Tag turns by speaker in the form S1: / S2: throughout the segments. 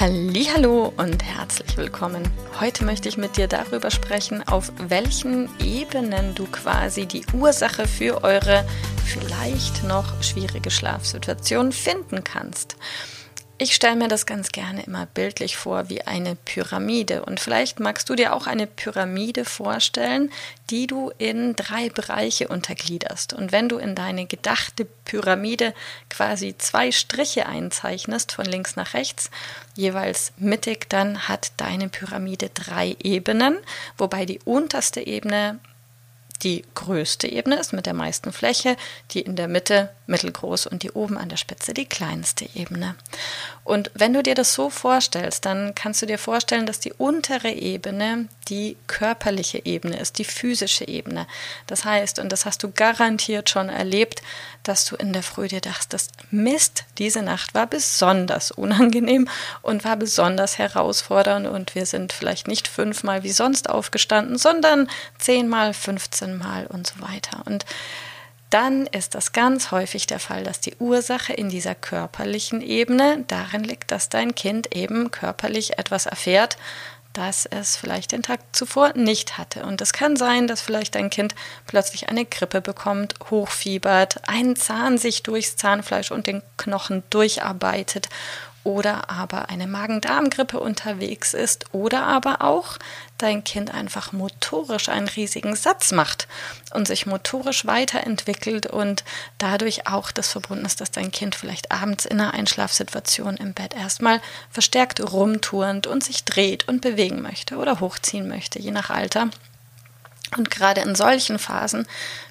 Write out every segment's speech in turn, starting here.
S1: Hallo und herzlich willkommen. Heute möchte ich mit dir darüber sprechen, auf welchen Ebenen du quasi die Ursache für eure vielleicht noch schwierige Schlafsituation finden kannst. Ich stelle mir das ganz gerne immer bildlich vor wie eine Pyramide. Und vielleicht magst du dir auch eine Pyramide vorstellen, die du in drei Bereiche untergliederst. Und wenn du in deine gedachte Pyramide quasi zwei Striche einzeichnest, von links nach rechts, jeweils mittig, dann hat deine Pyramide drei Ebenen, wobei die unterste Ebene die größte Ebene ist mit der meisten Fläche, die in der Mitte mittelgroß und die oben an der Spitze die kleinste Ebene. Und wenn du dir das so vorstellst, dann kannst du dir vorstellen, dass die untere Ebene die körperliche Ebene ist, die physische Ebene. Das heißt, und das hast du garantiert schon erlebt, dass du in der Früh dir dachtest, Mist, diese Nacht war besonders unangenehm und war besonders herausfordernd und wir sind vielleicht nicht fünfmal wie sonst aufgestanden, sondern zehnmal, 15 Mal und so weiter. Und dann ist das ganz häufig der Fall, dass die Ursache in dieser körperlichen Ebene darin liegt, dass dein Kind eben körperlich etwas erfährt, das es vielleicht den Tag zuvor nicht hatte. Und es kann sein, dass vielleicht dein Kind plötzlich eine Grippe bekommt, hochfiebert, einen Zahn sich durchs Zahnfleisch und den Knochen durcharbeitet oder aber eine Magen-Darm-Grippe unterwegs ist oder aber auch dein Kind einfach motorisch einen riesigen Satz macht und sich motorisch weiterentwickelt und dadurch auch das verbunden ist, dass dein Kind vielleicht abends in einer Einschlafsituation im Bett erstmal verstärkt rumturnt und sich dreht und bewegen möchte oder hochziehen möchte, je nach Alter. Und gerade in solchen Phasen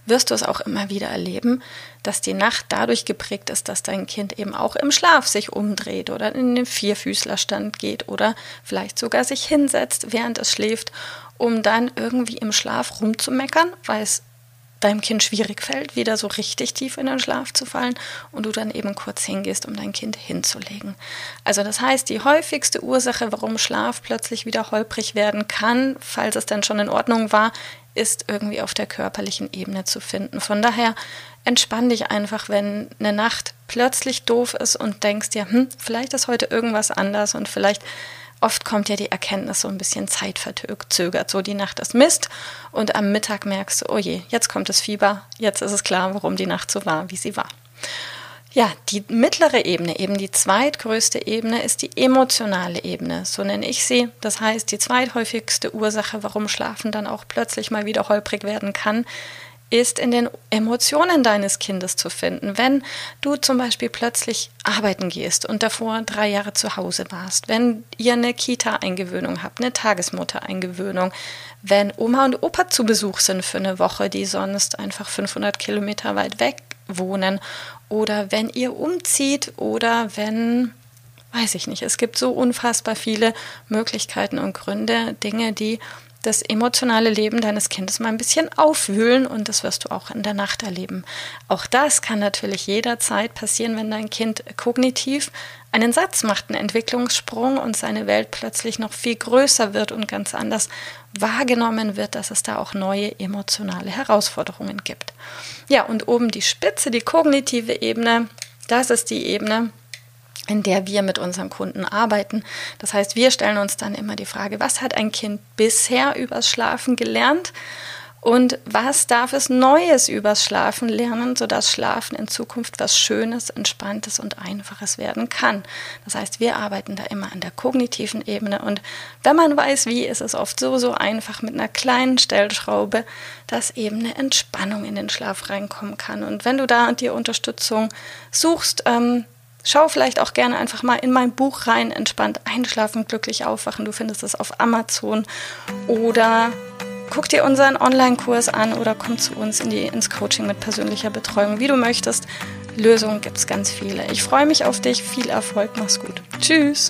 S1: wirst du es auch immer wieder erleben, dass die Nacht dadurch geprägt ist, dass dein Kind eben auch im Schlaf sich umdreht oder in den Vierfüßlerstand geht oder vielleicht sogar sich hinsetzt, während es schläft, um dann irgendwie im Schlaf rumzumeckern, weil es deinem Kind schwierig fällt, wieder so richtig tief in den Schlaf zu fallen und du dann eben kurz hingehst, um dein Kind hinzulegen. Also das heißt, die häufigste Ursache, warum Schlaf plötzlich wieder holprig werden kann, falls es dann schon in Ordnung war, ist irgendwie auf der körperlichen Ebene zu finden. Von daher entspann dich einfach, wenn eine Nacht plötzlich doof ist und denkst dir, hm, vielleicht ist heute irgendwas anders und vielleicht oft kommt ja die Erkenntnis so ein bisschen zeitverzögert. So die Nacht ist Mist und am Mittag merkst du, oh je, jetzt kommt das Fieber, jetzt ist es klar, warum die Nacht so war, wie sie war. Ja, die mittlere Ebene, eben die zweitgrößte Ebene, ist die emotionale Ebene. So nenne ich sie. Das heißt, die zweithäufigste Ursache, warum Schlafen dann auch plötzlich mal wieder holprig werden kann, ist in den Emotionen deines Kindes zu finden. Wenn du zum Beispiel plötzlich arbeiten gehst und davor drei Jahre zu Hause warst, wenn ihr eine Kita-Eingewöhnung habt, eine Tagesmutter-Eingewöhnung, wenn Oma und Opa zu Besuch sind für eine Woche, die sonst einfach 500 Kilometer weit weg wohnen, oder wenn ihr umzieht oder wenn weiß ich nicht. Es gibt so unfassbar viele Möglichkeiten und Gründe, Dinge, die das emotionale Leben deines Kindes mal ein bisschen aufwühlen und das wirst du auch in der Nacht erleben. Auch das kann natürlich jederzeit passieren, wenn dein Kind kognitiv einen Satz macht, einen Entwicklungssprung und seine Welt plötzlich noch viel größer wird und ganz anders wahrgenommen wird, dass es da auch neue emotionale Herausforderungen gibt. Ja, und oben die Spitze, die kognitive Ebene, das ist die Ebene, in der wir mit unseren Kunden arbeiten. Das heißt, wir stellen uns dann immer die Frage, was hat ein Kind bisher übers Schlafen gelernt und was darf es Neues übers Schlafen lernen, sodass Schlafen in Zukunft was Schönes, Entspanntes und Einfaches werden kann. Das heißt, wir arbeiten da immer an der kognitiven Ebene und wenn man weiß, wie, ist es oft so, so einfach mit einer kleinen Stellschraube, dass eben eine Entspannung in den Schlaf reinkommen kann. Und wenn du da die Unterstützung suchst, ähm, Schau vielleicht auch gerne einfach mal in mein Buch rein, entspannt einschlafen, glücklich aufwachen. Du findest es auf Amazon oder guck dir unseren Online-Kurs an oder komm zu uns in die, ins Coaching mit persönlicher Betreuung, wie du möchtest. Lösungen gibt es ganz viele. Ich freue mich auf dich. Viel Erfolg. Mach's gut. Tschüss.